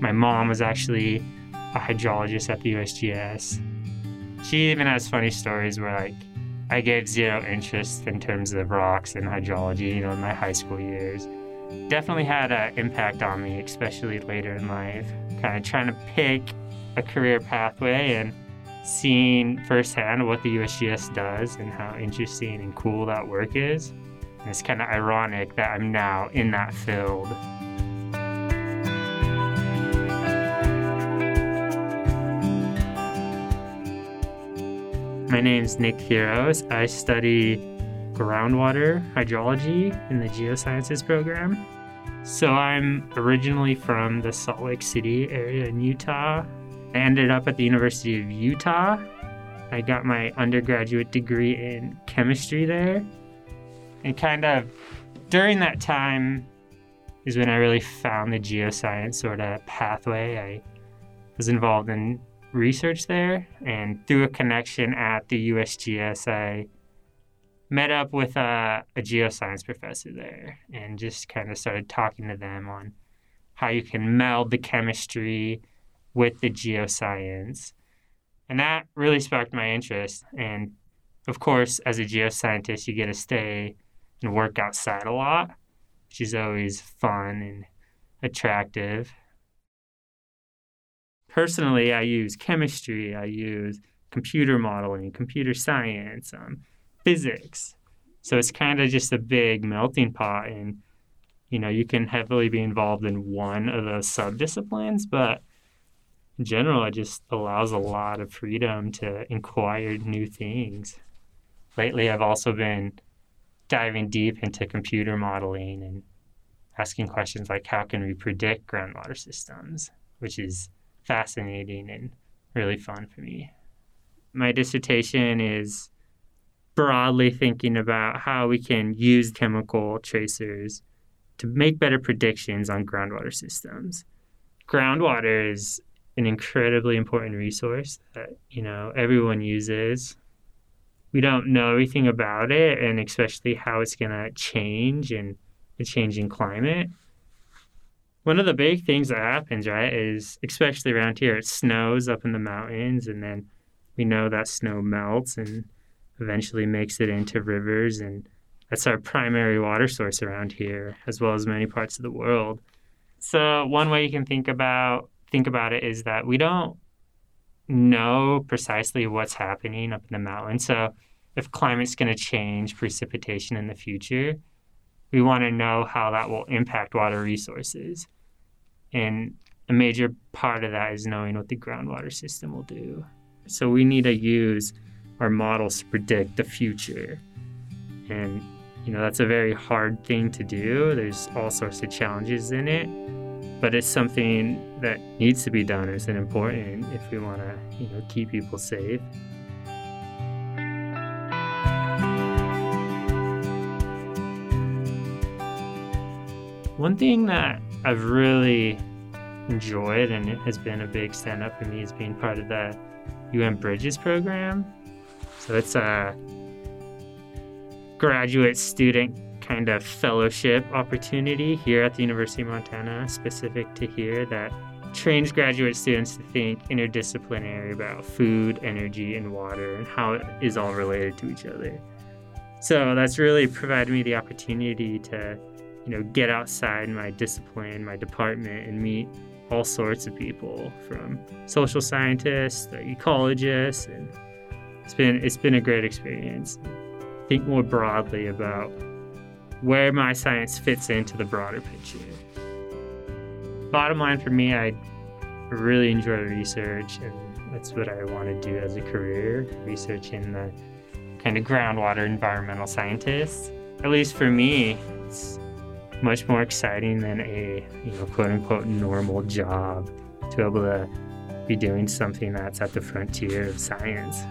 My mom was actually a hydrologist at the USGS. She even has funny stories where like I gave zero interest in terms of rocks and hydrology, you know, in my high school years. Definitely had an impact on me, especially later in life. Kind of trying to pick a career pathway and seeing firsthand what the USGS does and how interesting and cool that work is. And it's kind of ironic that I'm now in that field. My name is Nick Thiros. I study groundwater hydrology in the geosciences program. So I'm originally from the Salt Lake City area in Utah. I ended up at the University of Utah. I got my undergraduate degree in chemistry there. And kind of during that time is when I really found the geoscience sort of pathway. I was involved in research there, and through a connection at the USGS, I met up with a, a geoscience professor there and just kind of started talking to them on how you can meld the chemistry with the geoscience. And that really sparked my interest. And of course, as a geoscientist, you get to stay and work outside a lot, which is always fun and attractive personally, I use chemistry, I use computer modeling, computer science, um, physics. So it's kind of just a big melting pot, and you know you can heavily be involved in one of those subdisciplines, but in general, it just allows a lot of freedom to inquire new things. Lately, I've also been diving deep into computer modeling and asking questions like how can we predict groundwater systems, which is fascinating and really fun for me. My dissertation is broadly thinking about how we can use chemical tracers to make better predictions on groundwater systems. Groundwater is an incredibly important resource that, you know, everyone uses. We don't know everything about it and especially how it's going to change in a changing climate one of the big things that happens, right, is especially around here, it snows up in the mountains, and then we know that snow melts and eventually makes it into rivers, and that's our primary water source around here, as well as many parts of the world. So one way you can think about think about it is that we don't know precisely what's happening up in the mountains. So if climate's going to change precipitation in the future, we want to know how that will impact water resources. And a major part of that is knowing what the groundwater system will do. So we need to use our models to predict the future. And, you know, that's a very hard thing to do. There's all sorts of challenges in it, but it's something that needs to be done. It's important if we want to, you know, keep people safe. One thing that I've really enjoyed and it has been a big stand up for me is being part of the UN Bridges program. So it's a graduate student kind of fellowship opportunity here at the University of Montana, specific to here, that trains graduate students to think interdisciplinary about food, energy, and water and how it is all related to each other. So that's really provided me the opportunity to you know, get outside my discipline, my department, and meet all sorts of people from social scientists, to ecologists, and it's been it's been a great experience. Think more broadly about where my science fits into the broader picture. Bottom line for me, I really enjoy research, and that's what I want to do as a career, research in the kind of groundwater environmental scientists. At least for me, it's much more exciting than a you know quote unquote normal job to be able to be doing something that's at the frontier of science.